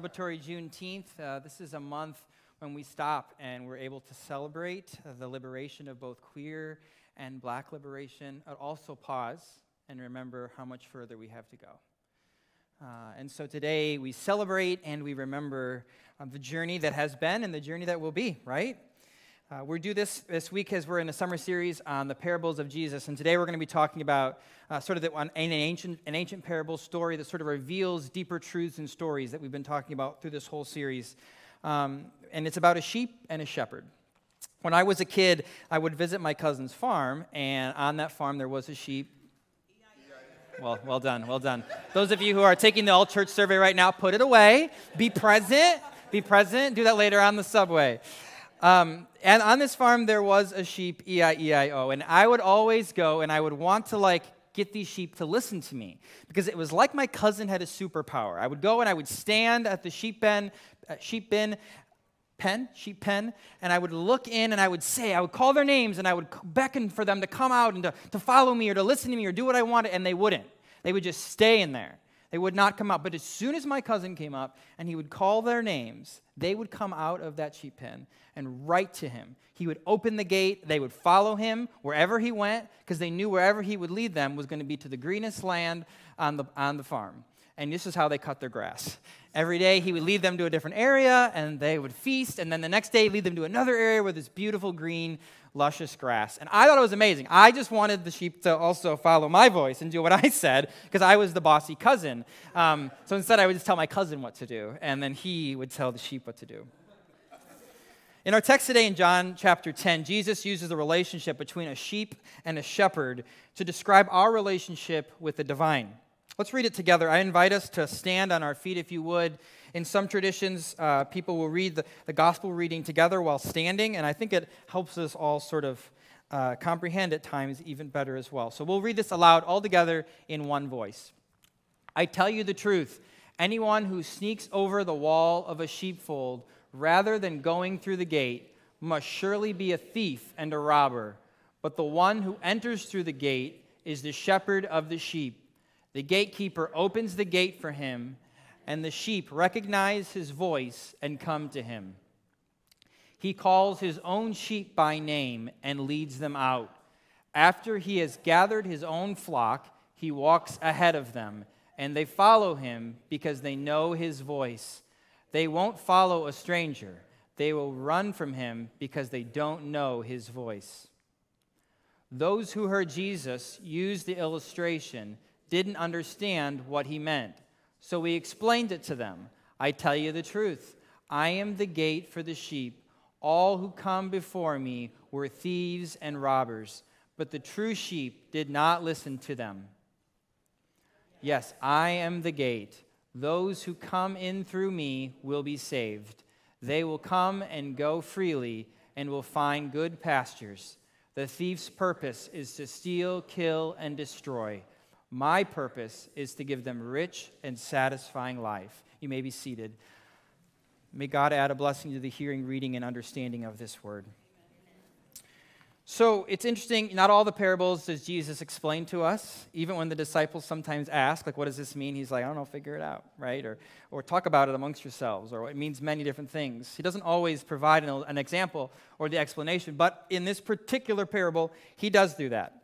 Celebratory Juneteenth. Uh, this is a month when we stop and we're able to celebrate the liberation of both queer and black liberation, but also pause and remember how much further we have to go. Uh, and so today we celebrate and we remember uh, the journey that has been and the journey that will be, right? Uh, we do this this week as we're in a summer series on the parables of Jesus, and today we're going to be talking about uh, sort of an, ancient, an ancient parable story that sort of reveals deeper truths and stories that we've been talking about through this whole series. Um, and it's about a sheep and a shepherd. When I was a kid, I would visit my cousin's farm, and on that farm there was a sheep. Well, well done, well done. Those of you who are taking the all church survey right now, put it away. Be present. Be present. Do that later on the subway. Um, and on this farm, there was a sheep, E I E I O. And I would always go and I would want to like get these sheep to listen to me because it was like my cousin had a superpower. I would go and I would stand at the sheep pen, uh, sheep bin, pen, sheep pen, and I would look in and I would say, I would call their names and I would beckon for them to come out and to, to follow me or to listen to me or do what I wanted, and they wouldn't. They would just stay in there. They would not come out. But as soon as my cousin came up and he would call their names, they would come out of that sheep pen and write to him. He would open the gate. They would follow him wherever he went because they knew wherever he would lead them was going to be to the greenest land on the, on the farm. And this is how they cut their grass. Every day he would lead them to a different area and they would feast. And then the next day, lead them to another area where this beautiful green, luscious grass. And I thought it was amazing. I just wanted the sheep to also follow my voice and do what I said because I was the bossy cousin. Um, so instead, I would just tell my cousin what to do, and then he would tell the sheep what to do. In our text today in John chapter 10, Jesus uses the relationship between a sheep and a shepherd to describe our relationship with the divine. Let's read it together. I invite us to stand on our feet if you would. In some traditions, uh, people will read the, the, gospel reading together while standing, and I think it helps us all sort of uh, comprehend at times even better as well. So we'll read this aloud all together in one voice. I tell you the truth anyone who sneaks over the wall of a sheepfold rather than going through the gate, must surely be a thief and a robber. But the one who enters through the gate is the shepherd of the sheep. The gatekeeper opens the gate for him, and the sheep recognize his voice and come to him. He calls his own sheep by name and leads them out. After he has gathered his own flock, he walks ahead of them, and they follow him because they know his voice. They won't follow a stranger. They will run from him because they don't know his voice. Those who heard Jesus use the illustration didn't understand what he meant. So we explained it to them. I tell you the truth. I am the gate for the sheep. All who come before me were thieves and robbers, but the true sheep did not listen to them. Yes, I am the gate. Those who come in through me will be saved. They will come and go freely and will find good pastures. The thief's purpose is to steal, kill, and destroy. My purpose is to give them rich and satisfying life. You may be seated. May God add a blessing to the hearing, reading, and understanding of this word. So it's interesting, not all the parables does Jesus explain to us. Even when the disciples sometimes ask, like, what does this mean? He's like, I don't know, figure it out, right? Or, or talk about it amongst yourselves, or it means many different things. He doesn't always provide an, an example or the explanation, but in this particular parable, he does do that.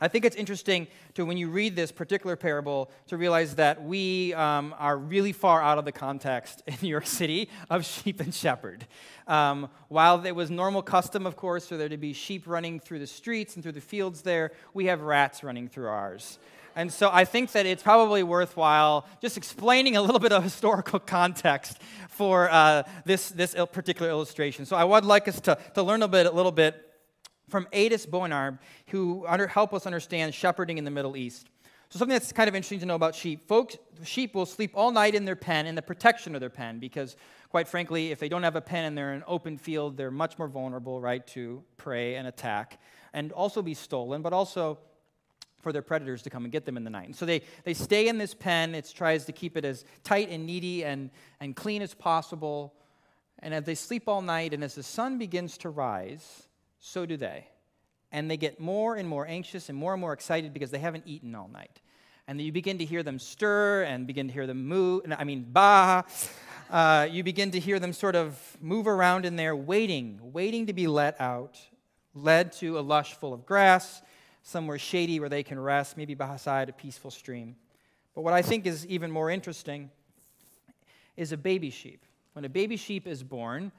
I think it's interesting to, when you read this particular parable, to realize that we um, are really far out of the context in New York City of sheep and shepherd. Um, while it was normal custom, of course, for there to be sheep running through the streets and through the fields there, we have rats running through ours. And so I think that it's probably worthwhile just explaining a little bit of historical context for uh, this, this particular illustration. So I would like us to, to learn a, bit, a little bit from Adis Bonar, who under, help us understand shepherding in the Middle East. So, something that's kind of interesting to know about sheep folks, sheep will sleep all night in their pen in the protection of their pen because, quite frankly, if they don't have a pen and they're in an open field, they're much more vulnerable, right, to prey and attack and also be stolen, but also for their predators to come and get them in the night. And so they, they stay in this pen. It tries to keep it as tight and needy and, and clean as possible. And as they sleep all night, and as the sun begins to rise, so do they. And they get more and more anxious and more and more excited because they haven't eaten all night. And you begin to hear them stir and begin to hear them move. I mean, bah. Uh, you begin to hear them sort of move around in there, waiting, waiting to be let out, led to a lush full of grass, somewhere shady where they can rest, maybe beside a peaceful stream. But what I think is even more interesting is a baby sheep. When a baby sheep is born,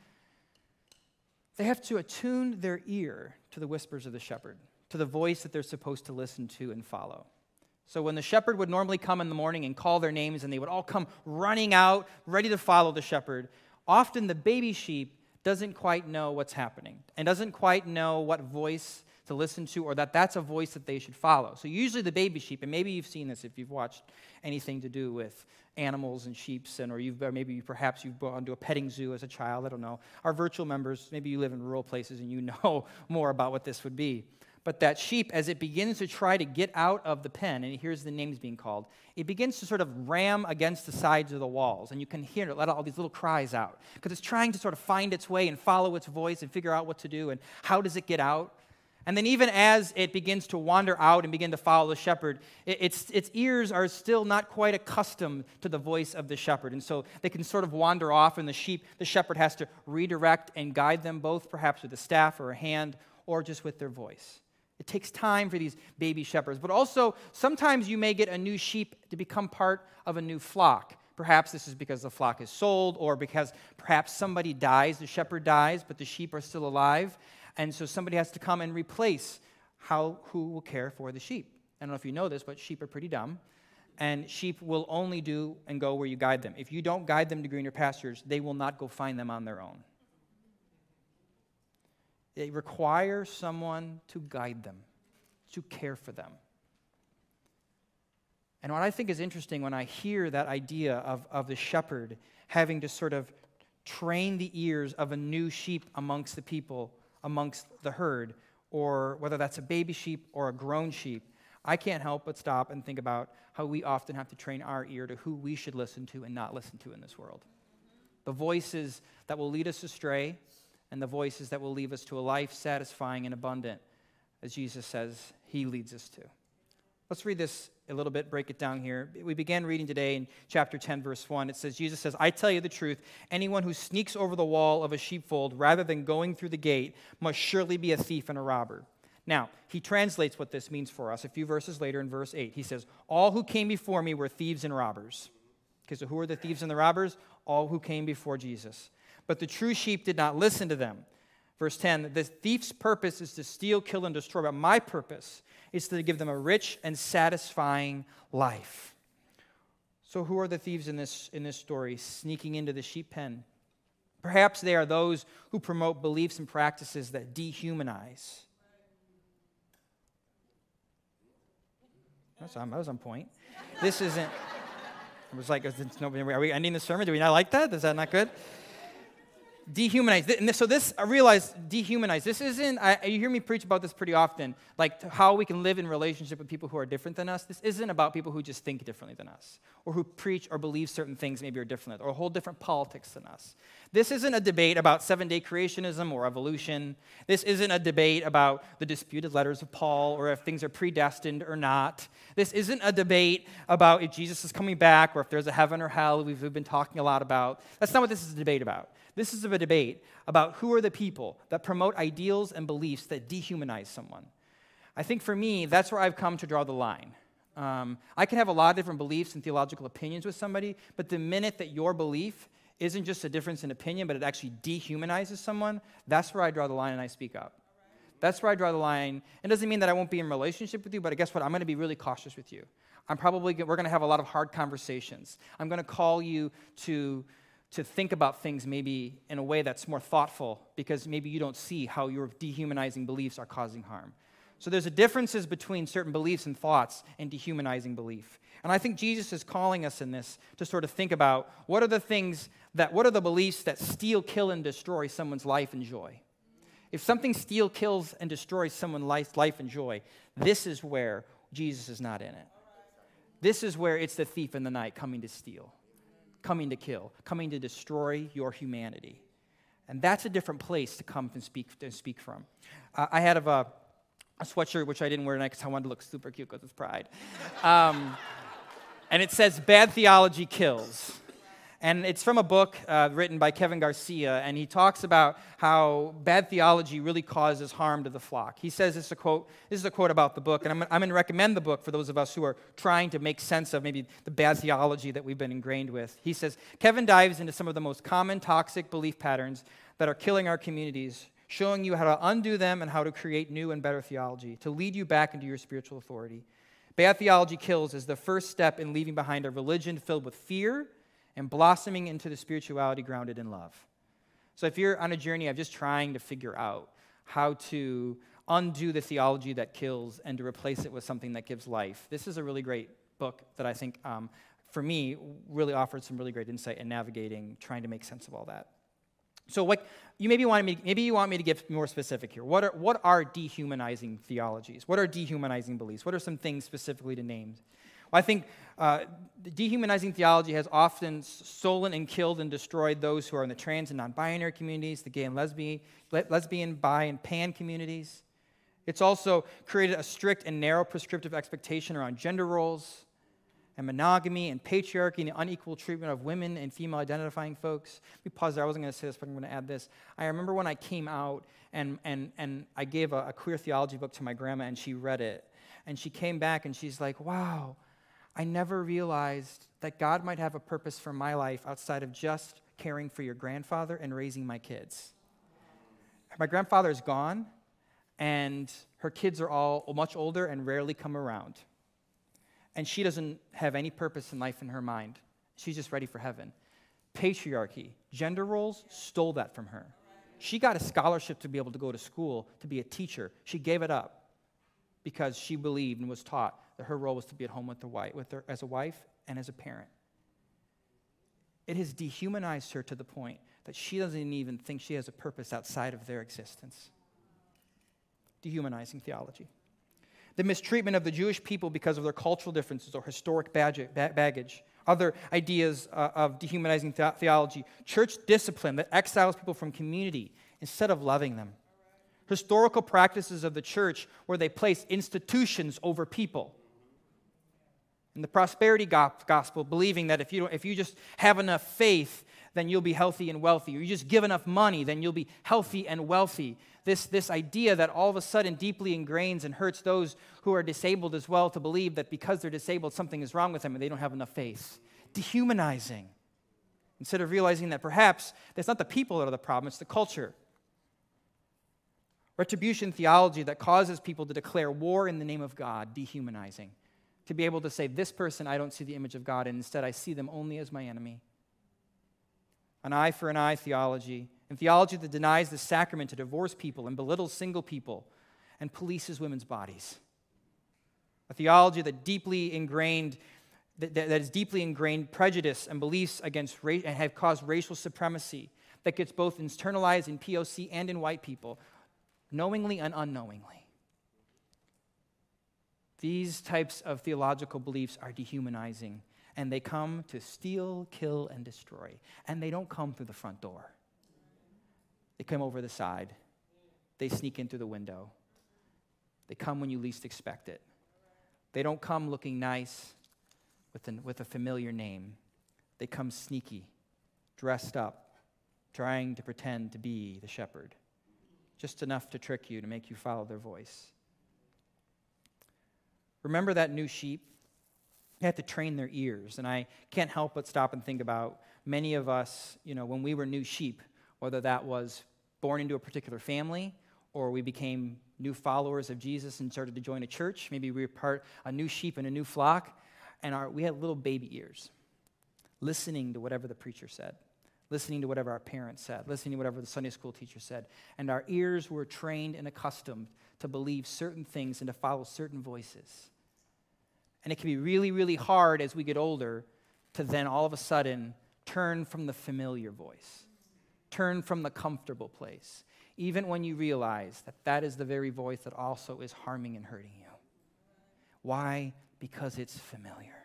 they have to attune their ear to the whispers of the shepherd, to the voice that they're supposed to listen to and follow. So when the shepherd would normally come in the morning and call their names, and they would all come running out, ready to follow the shepherd, often the baby sheep doesn't quite know what's happening and doesn't quite know what voice to listen to or that that's a voice that they should follow. So usually the baby sheep, and maybe you've seen this if you've watched anything to do with animals and sheep, and or you've or maybe you, perhaps you've gone to a petting zoo as a child. I don't know. Our virtual members, maybe you live in rural places and you know more about what this would be. But that sheep, as it begins to try to get out of the pen, and here's the names being called, it begins to sort of ram against the sides of the walls. And you can hear it let all these little cries out because it's trying to sort of find its way and follow its voice and figure out what to do and how does it get out. And then, even as it begins to wander out and begin to follow the shepherd, its, its ears are still not quite accustomed to the voice of the shepherd. And so they can sort of wander off, and the sheep, the shepherd has to redirect and guide them both, perhaps with a staff or a hand, or just with their voice. It takes time for these baby shepherds. But also, sometimes you may get a new sheep to become part of a new flock. Perhaps this is because the flock is sold, or because perhaps somebody dies, the shepherd dies, but the sheep are still alive. And so somebody has to come and replace how, who will care for the sheep. I don't know if you know this, but sheep are pretty dumb. And sheep will only do and go where you guide them. If you don't guide them to greener pastures, they will not go find them on their own. They require someone to guide them, to care for them. And what I think is interesting when I hear that idea of, of the shepherd having to sort of train the ears of a new sheep amongst the people amongst the herd, or whether that's a baby sheep or a grown sheep, I can't help but stop and think about how we often have to train our ear to who we should listen to and not listen to in this world. The voices that will lead us astray, and the voices that will lead us to a life satisfying and abundant, as Jesus says he leads us to. Let's read this a little bit, break it down here. We began reading today in chapter 10, verse 1. It says, Jesus says, I tell you the truth, anyone who sneaks over the wall of a sheepfold rather than going through the gate must surely be a thief and a robber. Now, he translates what this means for us a few verses later in verse 8. He says, All who came before me were thieves and robbers. Okay, so who are the thieves and the robbers? All who came before Jesus. But the true sheep did not listen to them. Verse 10 The thief's purpose is to steal, kill, and destroy, but my purpose is to give them a rich and satisfying life. So, who are the thieves in this, in this story sneaking into the sheep pen? Perhaps they are those who promote beliefs and practices that dehumanize. That's on, that was on point. This isn't. I was like, nobody, are we ending the sermon? Do we not like that? Is that not good? Dehumanize. And so this, I realize, dehumanize. This isn't, I, you hear me preach about this pretty often, like how we can live in relationship with people who are different than us. This isn't about people who just think differently than us, or who preach or believe certain things maybe are different, or hold different politics than us. This isn't a debate about seven-day creationism or evolution. This isn't a debate about the disputed letters of Paul, or if things are predestined or not. This isn't a debate about if Jesus is coming back, or if there's a heaven or hell we've been talking a lot about. That's not what this is a debate about. This is of a debate about who are the people that promote ideals and beliefs that dehumanize someone. I think for me, that's where I've come to draw the line. Um, I can have a lot of different beliefs and theological opinions with somebody, but the minute that your belief isn't just a difference in opinion, but it actually dehumanizes someone, that's where I draw the line and I speak up. That's where I draw the line. It doesn't mean that I won't be in relationship with you, but guess what? I'm going to be really cautious with you. I'm probably we're going to have a lot of hard conversations. I'm going to call you to to think about things maybe in a way that's more thoughtful because maybe you don't see how your dehumanizing beliefs are causing harm. So there's a differences between certain beliefs and thoughts and dehumanizing belief. And I think Jesus is calling us in this to sort of think about what are the things that, what are the beliefs that steal, kill, and destroy someone's life and joy? If something steals, kills, and destroys someone's life, life and joy, this is where Jesus is not in it. This is where it's the thief in the night coming to steal, coming to kill, coming to destroy your humanity. And that's a different place to come and speak, to speak from. Uh, I had a, a sweatshirt which I didn't wear tonight because I wanted to look super cute because it's pride. Um, and it says, Bad theology kills. And it's from a book uh, written by Kevin Garcia, and he talks about how bad theology really causes harm to the flock. He says, this is a quote, this is a quote about the book, and I'm, I'm going to recommend the book for those of us who are trying to make sense of maybe the bad theology that we've been ingrained with. He says, Kevin dives into some of the most common toxic belief patterns that are killing our communities, showing you how to undo them and how to create new and better theology, to lead you back into your spiritual authority. Bad theology kills is the first step in leaving behind a religion filled with fear and blossoming into the spirituality grounded in love. So if you're on a journey of just trying to figure out how to undo the theology that kills and to replace it with something that gives life, this is a really great book that I think, um, for me, really offered some really great insight in navigating, trying to make sense of all that. So, what you maybe want me, maybe you want me to get more specific here. What are, what are dehumanizing theologies? What are dehumanizing beliefs? What are some things specifically to name? Well, I think uh, dehumanizing theology has often stolen and killed and destroyed those who are in the trans and non-binary communities, the gay and lesbian, lesbian, bi, and pan communities. It's also created a strict and narrow prescriptive expectation around gender roles and monogamy and patriarchy and the unequal treatment of women and female identifying folks. Let me pause there. I wasn't going to say this, but I'm going to add this. I remember when I came out and, and, and I gave a, a queer theology book to my grandma and she read it. And she came back and she's like, wow, I never realized that God might have a purpose for my life outside of just caring for your grandfather and raising my kids. My grandfather is gone, and her kids are all much older and rarely come around and she doesn't have any purpose in life in her mind. She's just ready for heaven. Patriarchy, gender roles stole that from her. She got a scholarship to be able to go to school to be a teacher. She gave it up because she believed and was taught that her role was to be at home with, the wife, with her as a wife and as a parent. It has dehumanized her to the point that she doesn't even think she has a purpose outside of their existence. Dehumanizing theology the mistreatment of the Jewish people because of their cultural differences or historic baggage, other ideas uh, of dehumanizing theology, church discipline that exiles people from community instead of loving them, historical practices of the church where they place institutions over people. The prosperity gospel, believing that if you, if you just have enough faith, then you'll be healthy and wealthy. Or you just give enough money, then you'll be healthy and wealthy. This, this idea that all of a sudden deeply ingrains and hurts those who are disabled as well to believe that because they're disabled, something is wrong with them and they don't have enough faith. Dehumanizing. Instead of realizing that perhaps it's not the people that are the problem, it's the culture. Retribution theology that causes people to declare war in the name of God, dehumanizing. To be able to say, This person, I don't see the image of God, and instead I see them only as my enemy an eye for an eye theology, and theology that denies the sacrament to divorce people and belittles single people and polices women's bodies. A theology that deeply ingrained that, that is deeply ingrained prejudice and beliefs against race and have caused racial supremacy that gets both internalized in POC and in white people, knowingly and unknowingly. These types of theological beliefs are dehumanizing and they come to steal, kill, and destroy. And they don't come through the front door, they come over the side, they sneak in through the window. They come when you least expect it. They don't come looking nice with, an, with a familiar name. They come sneaky, dressed up, trying to pretend to be the shepherd, just enough to trick you, to make you follow their voice. Remember that new sheep they have to train their ears. And I can't help but stop and think about many of us, you know, when we were new sheep, whether that was born into a particular family or we became new followers of Jesus and started to join a church. Maybe we were part a new sheep in a new flock, and our, we had little baby ears, listening to whatever the preacher said, listening to whatever our parents said, listening to whatever the Sunday school teacher said. And our ears were trained and accustomed to believe certain things and to follow certain voices. And it can be really, really hard as we get older to then all of a sudden turn from the familiar voice, turn from the comfortable place, even when you realize that that is the very voice that also is harming and hurting you. Why? Because it's familiar.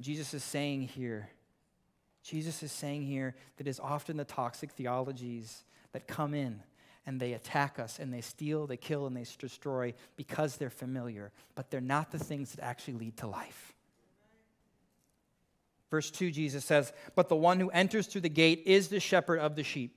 Jesus is saying here, Jesus is saying here that it's often the toxic theologies that come in and they attack us and they steal, they kill, and they destroy because they're familiar, but they're not the things that actually lead to life. Verse 2, Jesus says, But the one who enters through the gate is the shepherd of the sheep.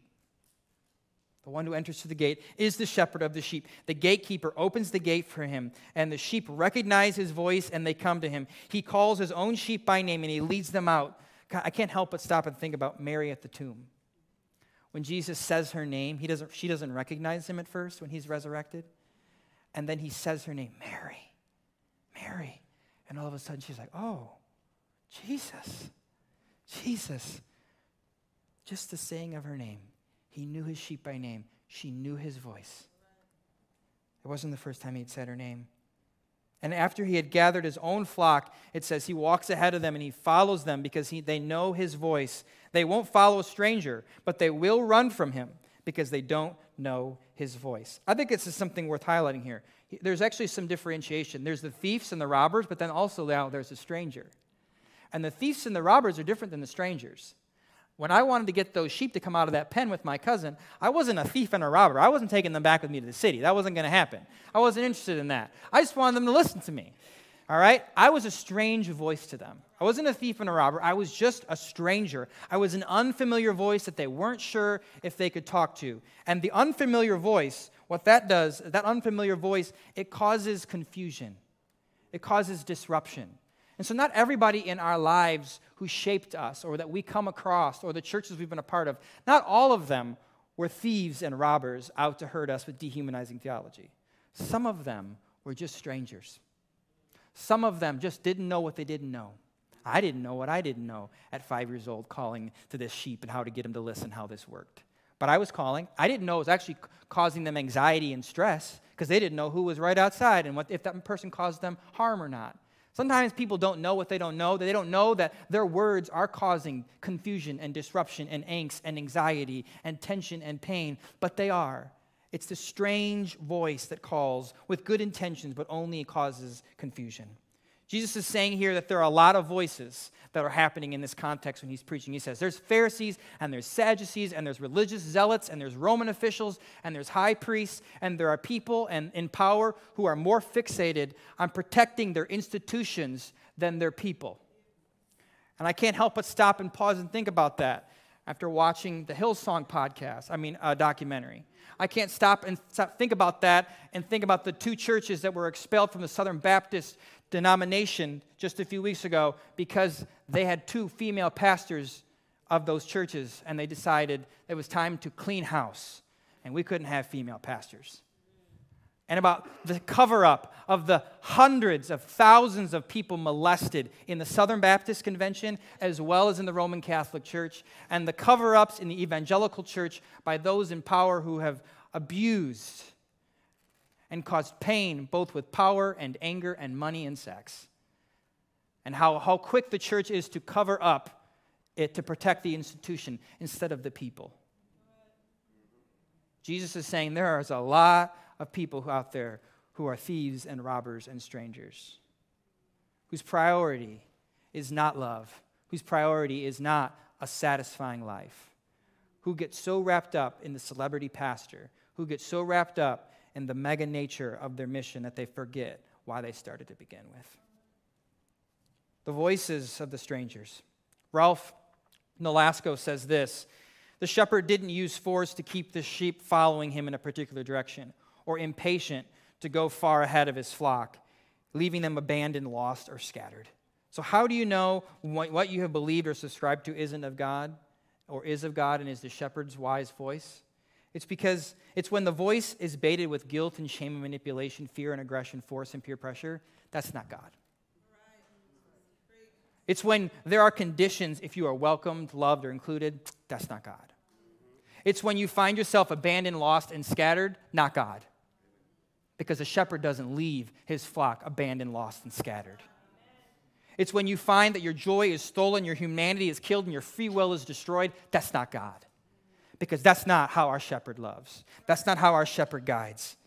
The one who enters through the gate is the shepherd of the sheep. The gatekeeper opens the gate for him, and the sheep recognize his voice and they come to him. He calls his own sheep by name and he leads them out. I can't help but stop and think about Mary at the tomb. When Jesus says her name, he doesn't, she doesn't recognize him at first when he's resurrected. And then he says her name, Mary, Mary. And all of a sudden she's like, oh, Jesus, Jesus. Just the saying of her name he knew his sheep by name. She knew his voice. It wasn't the first time he'd said her name. And after he had gathered his own flock, it says he walks ahead of them and he follows them because he, they know his voice. They won't follow a stranger, but they will run from him because they don't know his voice. I think this is something worth highlighting here. There's actually some differentiation. There's the thieves and the robbers, but then also now there's a stranger. And the thieves and the robbers are different than the strangers. When I wanted to get those sheep to come out of that pen with my cousin, I wasn't a thief and a robber. I wasn't taking them back with me to the city. That wasn't going to happen. I wasn't interested in that. I just wanted them to listen to me. All right? I was a strange voice to them. I wasn't a thief and a robber. I was just a stranger. I was an unfamiliar voice that they weren't sure if they could talk to. And the unfamiliar voice, what that does, that unfamiliar voice, it causes confusion, it causes disruption. And so, not everybody in our lives who shaped us or that we come across or the churches we've been a part of, not all of them were thieves and robbers out to hurt us with dehumanizing theology. Some of them were just strangers. Some of them just didn't know what they didn't know. I didn't know what I didn't know at five years old, calling to this sheep and how to get them to listen, how this worked. But I was calling. I didn't know it was actually causing them anxiety and stress because they didn't know who was right outside and what, if that person caused them harm or not. Sometimes people don't know what they don't know. They don't know that their words are causing confusion and disruption and angst and anxiety and tension and pain, but they are. It's the strange voice that calls with good intentions, but only causes confusion. Jesus is saying here that there are a lot of voices that are happening in this context when he's preaching. He says there's Pharisees and there's Sadducees and there's religious zealots and there's Roman officials and there's high priests and there are people and in power who are more fixated on protecting their institutions than their people. And I can't help but stop and pause and think about that after watching the Hillsong podcast, I mean, a documentary. I can't stop and stop, think about that and think about the two churches that were expelled from the Southern Baptist denomination just a few weeks ago because they had two female pastors of those churches and they decided it was time to clean house and we couldn't have female pastors. And about the cover up of the hundreds of thousands of people molested in the Southern Baptist Convention as well as in the Roman Catholic Church, and the cover ups in the evangelical church by those in power who have abused and caused pain both with power and anger and money and sex. And how, how quick the church is to cover up it to protect the institution instead of the people. Jesus is saying there is a lot of people out there who are thieves and robbers and strangers, whose priority is not love, whose priority is not a satisfying life, who get so wrapped up in the celebrity pastor, who get so wrapped up in the mega nature of their mission that they forget why they started to begin with. The voices of the strangers. Ralph Nolasco says this The shepherd didn't use force to keep the sheep following him in a particular direction or impatient to go far ahead of his flock, leaving them abandoned, lost, or scattered. So, how do you know what you have believed or subscribed to isn't of God or is of God and is the shepherd's wise voice? It's because it's when the voice is baited with guilt and shame and manipulation, fear and aggression, force and peer pressure. That's not God. It's when there are conditions if you are welcomed, loved, or included. That's not God. It's when you find yourself abandoned, lost, and scattered. Not God. Because a shepherd doesn't leave his flock abandoned, lost, and scattered. It's when you find that your joy is stolen, your humanity is killed, and your free will is destroyed. That's not God. Because that's not how our shepherd loves. That's not how our shepherd guides.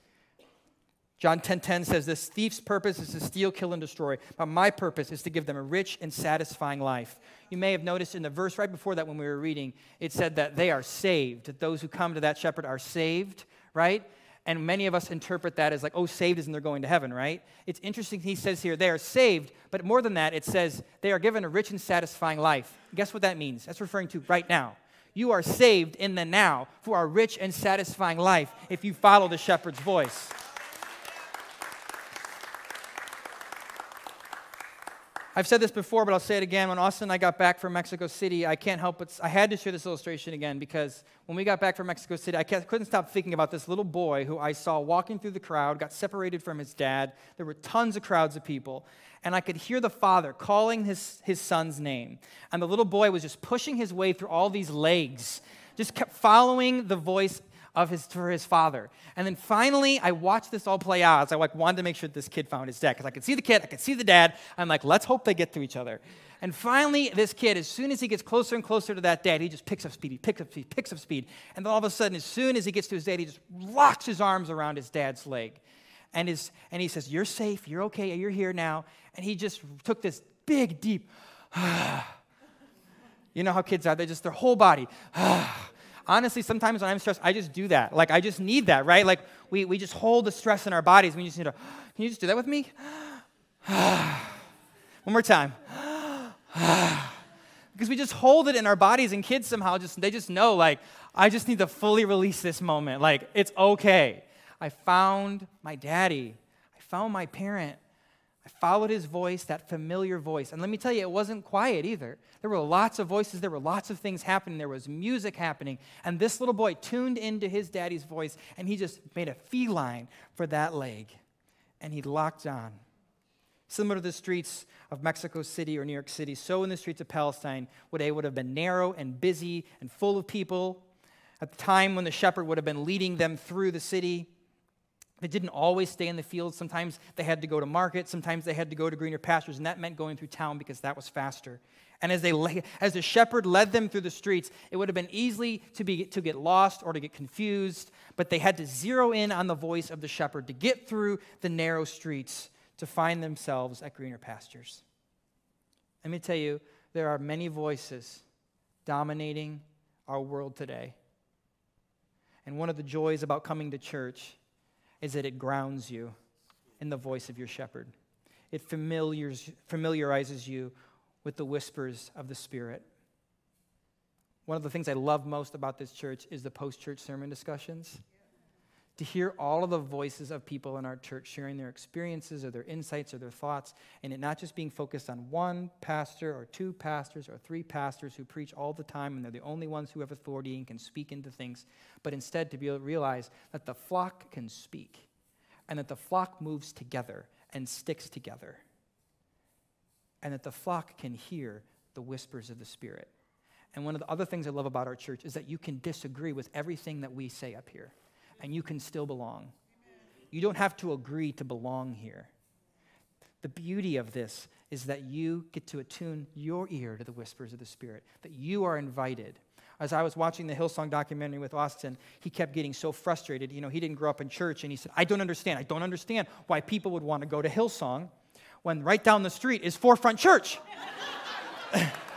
John 10:10 10, 10 says this thief's purpose is to steal, kill and destroy, but my purpose is to give them a rich and satisfying life. You may have noticed in the verse right before that when we were reading, it said that they are saved, that those who come to that shepherd are saved, right? And many of us interpret that as like, oh, saved isn't they're going to heaven, right? It's interesting he says here, they are saved, but more than that, it says they are given a rich and satisfying life. Guess what that means? That's referring to right now. You are saved in the now for a rich and satisfying life if you follow the shepherd's voice. I've said this before, but I'll say it again. When Austin and I got back from Mexico City, I can't help but I had to share this illustration again because when we got back from Mexico City, I couldn't stop thinking about this little boy who I saw walking through the crowd, got separated from his dad. There were tons of crowds of people, and I could hear the father calling his, his son's name. And the little boy was just pushing his way through all these legs, just kept following the voice of his, for his father. And then finally, I watched this all play out I like wanted to make sure this kid found his dad because I could see the kid, I could see the dad. I'm like, let's hope they get to each other. And finally, this kid, as soon as he gets closer and closer to that dad, he just picks up speed. He picks up speed, picks up speed. And then all of a sudden, as soon as he gets to his dad, he just locks his arms around his dad's leg. And, his, and he says, You're safe. You're okay. You're here now. And he just took this big, deep, you know how kids are. They just, their whole body honestly, sometimes when I'm stressed, I just do that. Like, I just need that, right? Like, we, we just hold the stress in our bodies. We just need to, can you just do that with me? One more time. because we just hold it in our bodies, and kids somehow just, they just know, like, I just need to fully release this moment. Like, it's okay. I found my daddy, I found my parent. I followed his voice, that familiar voice. And let me tell you, it wasn't quiet either. There were lots of voices, there were lots of things happening, there was music happening. And this little boy tuned into his daddy's voice and he just made a feline for that leg. And he locked on. Similar to the streets of Mexico City or New York City, so in the streets of Palestine they would have been narrow and busy and full of people. At the time when the shepherd would have been leading them through the city, they didn't always stay in the fields. Sometimes they had to go to market. Sometimes they had to go to greener pastures, and that meant going through town because that was faster. And as, they, as the shepherd led them through the streets, it would have been easy to, be, to get lost or to get confused, but they had to zero in on the voice of the shepherd to get through the narrow streets to find themselves at greener pastures. Let me tell you, there are many voices dominating our world today. And one of the joys about coming to church is that it grounds you in the voice of your shepherd. It familiarizes you with the whispers of the Spirit. One of the things I love most about this church is the post church sermon discussions. To hear all of the voices of people in our church sharing their experiences or their insights or their thoughts, and it not just being focused on one pastor or two pastors or three pastors who preach all the time and they're the only ones who have authority and can speak into things, but instead to be able to realize that the flock can speak and that the flock moves together and sticks together and that the flock can hear the whispers of the Spirit. And one of the other things I love about our church is that you can disagree with everything that we say up here, and you can still belong. You don't have to agree to belong here. The beauty of this is that you get to attune your ear to the whispers of the Spirit, that you are invited. As I was watching the Hillsong documentary with Austin, he kept getting so frustrated. You know, he didn't grow up in church, and he said, I don't understand. I don't understand why people would want to go to Hillsong when right down the street is Forefront Church.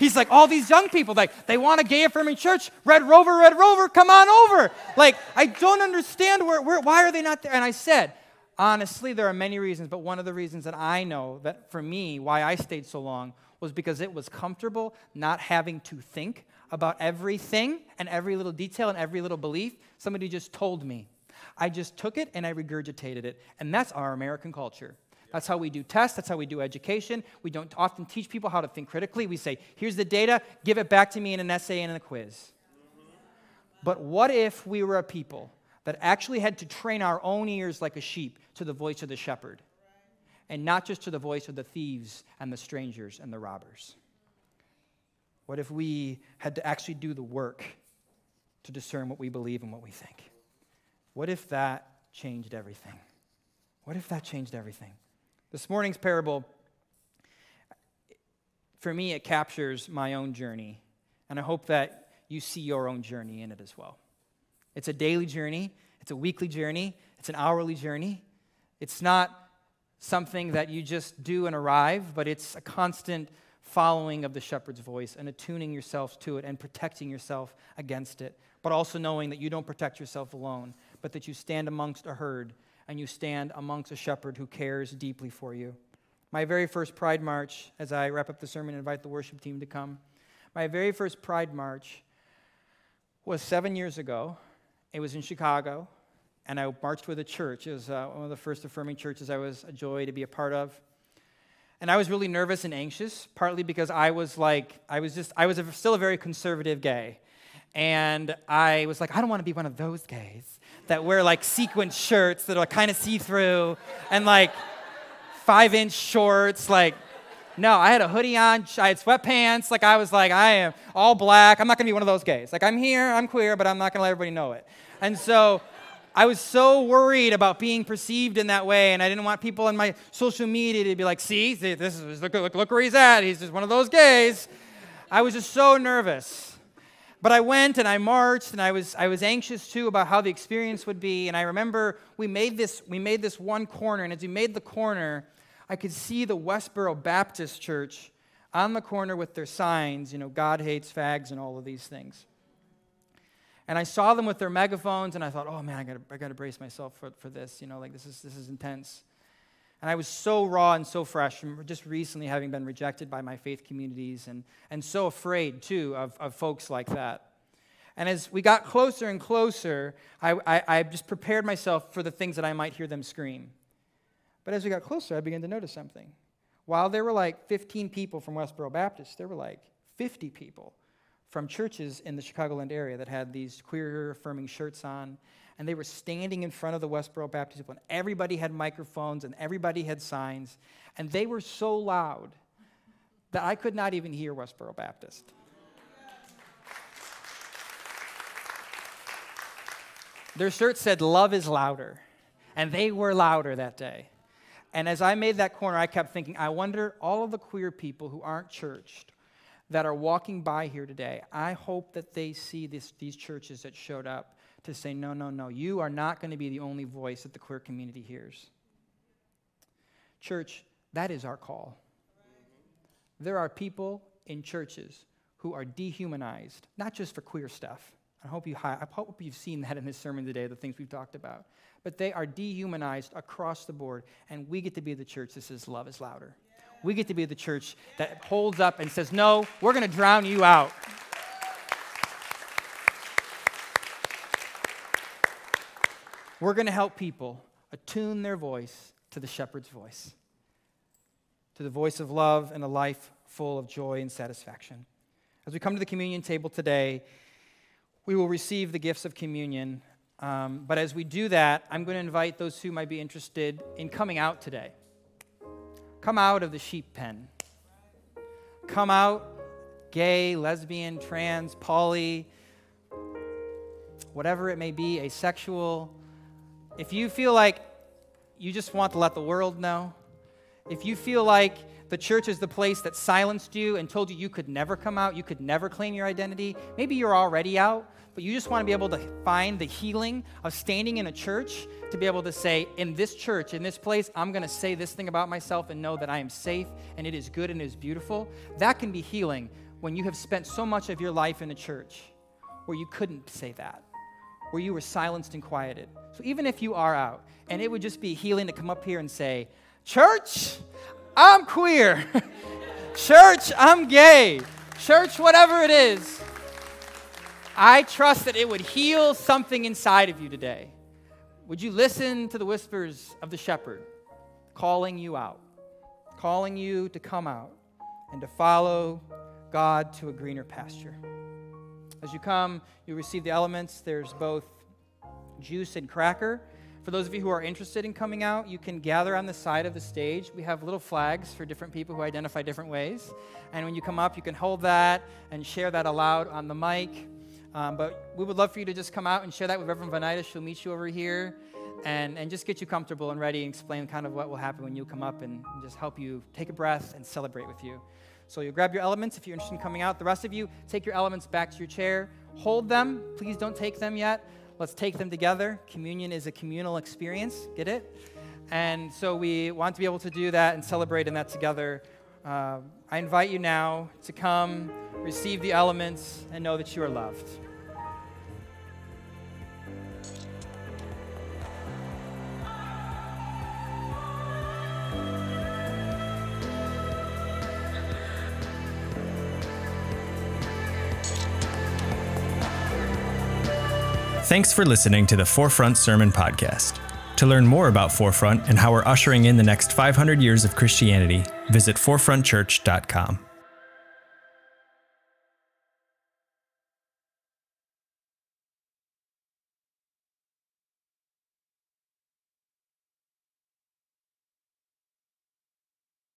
He's like, all these young people, like, they want a gay affirming church. Red Rover, Red Rover, come on over. Like, I don't understand where, where, why are they not there? And I said, honestly, there are many reasons, but one of the reasons that I know that for me, why I stayed so long was because it was comfortable not having to think about everything and every little detail and every little belief. Somebody just told me. I just took it and I regurgitated it. And that's our American culture. That's how we do tests. That's how we do education. We don't often teach people how to think critically. We say, here's the data, give it back to me in an essay and in a quiz. But what if we were a people that actually had to train our own ears like a sheep to the voice of the shepherd? and not just to the voice of the thieves and the strangers and the robbers? What if we had to actually do the work to discern what we believe and what we think? What if that changed everything? What if that changed everything? This morning's parable, for me, it captures my own journey, and I hope that you see your own journey in it as well. It's a daily journey, it's a weekly journey, it's an hourly journey. It's not something that you just do and arrive, but it's a constant following of the shepherd's voice and attuning yourself to it and protecting yourself against it, but also knowing that you don't protect yourself alone, but that you stand amongst a herd and you stand amongst a shepherd who cares deeply for you. My very first Pride March, as I wrap up the sermon and invite the worship team to come, my very first Pride March was seven years ago. It was in Chicago and I marched with a church. It was uh, one of the first affirming churches I was a joy to be a part of. And I was really nervous and anxious, partly because I was like, I was just, I was a, still a very conservative gay. And I was like, I don't want to be one of those gays that wear like sequin shirts that are kind of see through and like five inch shorts. Like, no, I had a hoodie on, I had sweatpants. Like, I was like, I am all black. I'm not to be one of those gays. Like, I'm here, I'm queer, but I'm not to let everybody know it. And so, I was so worried about being perceived in that way, and I didn't want people on my social media to be like, see, this is, look, look, look where he's at. He's just one of those gays. I was just so nervous. But I went and I marched, and I was, I was anxious too about how the experience would be. And I remember we made, this, we made this one corner, and as we made the corner, I could see the Westboro Baptist Church on the corner with their signs, you know, God hates fags and all of these things. And I saw them with their megaphones, and I thought, oh man, I gotta, I gotta brace myself for, for this. You know, like this is, this is intense. And I was so raw and so fresh from just recently having been rejected by my faith communities and, and so afraid, too, of, of folks like that. And as we got closer and closer, I, I, I just prepared myself for the things that I might hear them scream. But as we got closer, I began to notice something. While there were like 15 people from Westboro Baptist, there were like 50 people from churches in the Chicagoland area that had these queer affirming shirts on. And they were standing in front of the Westboro Baptist people, and everybody had microphones and everybody had signs. And they were so loud that I could not even hear Westboro Baptist. Their shirt said, Love is louder. And they were louder that day. And as I made that corner, I kept thinking, I wonder all of the queer people who aren't churched that are walking by here today, I hope that they see this, these churches that showed up to say, no, no, no, you are not going to be the only voice that the queer community hears. Church, that is our call. There are people in churches who are dehumanized, not just for queer stuff. I hope, you, I hope you've seen that in this sermon today, the things we've talked about. But they are dehumanized across the board, and we get to be the church that says love is louder we get to be the church that holds up and says, No, we're going to drown you out. We're going to help people attune their voice to the shepherd's voice, to the voice of love and a life full of joy and satisfaction. As we come to the communion table today, we will receive the gifts of communion. Um, but as we do that, I'm going to invite those who might be interested in coming out today. Come out of the sheep pen. Come out, gay, lesbian, trans, poly, whatever it may be, asexual. If you feel like you just want to let the world know, if you feel like the church is the place that silenced you and told you you could never come out, you could never claim your identity, maybe you're already out, but you just want to be able to find the healing of standing in a church to be able to say, in this church, in this place, I'm going to say this thing about myself and know that I am safe and it is good and it is beautiful. That can be healing when you have spent so much of your life in a church where you couldn't say that, where you were silenced and quieted. So even if you are out, and it would just be healing to come up here and say, Church, I'm queer. Church, I'm gay. Church, whatever it is. I trust that it would heal something inside of you today. Would you listen to the whispers of the shepherd calling you out, calling you to come out and to follow God to a greener pasture? As you come, you receive the elements. There's both juice and cracker. For those of you who are interested in coming out, you can gather on the side of the stage. We have little flags for different people who identify different ways. And when you come up, you can hold that and share that aloud on the mic. Um, but we would love for you to just come out and share that with Reverend Vanita. She'll meet you over here and, and just get you comfortable and ready and explain kind of what will happen when you come up and just help you take a breath and celebrate with you. So you'll grab your elements if you're interested in coming out. The rest of you, take your elements back to your chair. Hold them. Please don't take them yet. Let's take them together. Communion is a communal experience. Get it? And so we want to be able to do that and celebrate in that together. Uh, I invite you now to come, receive the elements, and know that you are loved. Thanks for listening to the Forefront Sermon Podcast. To learn more about Forefront and how we're ushering in the next 500 years of Christianity, visit forefrontchurch.com.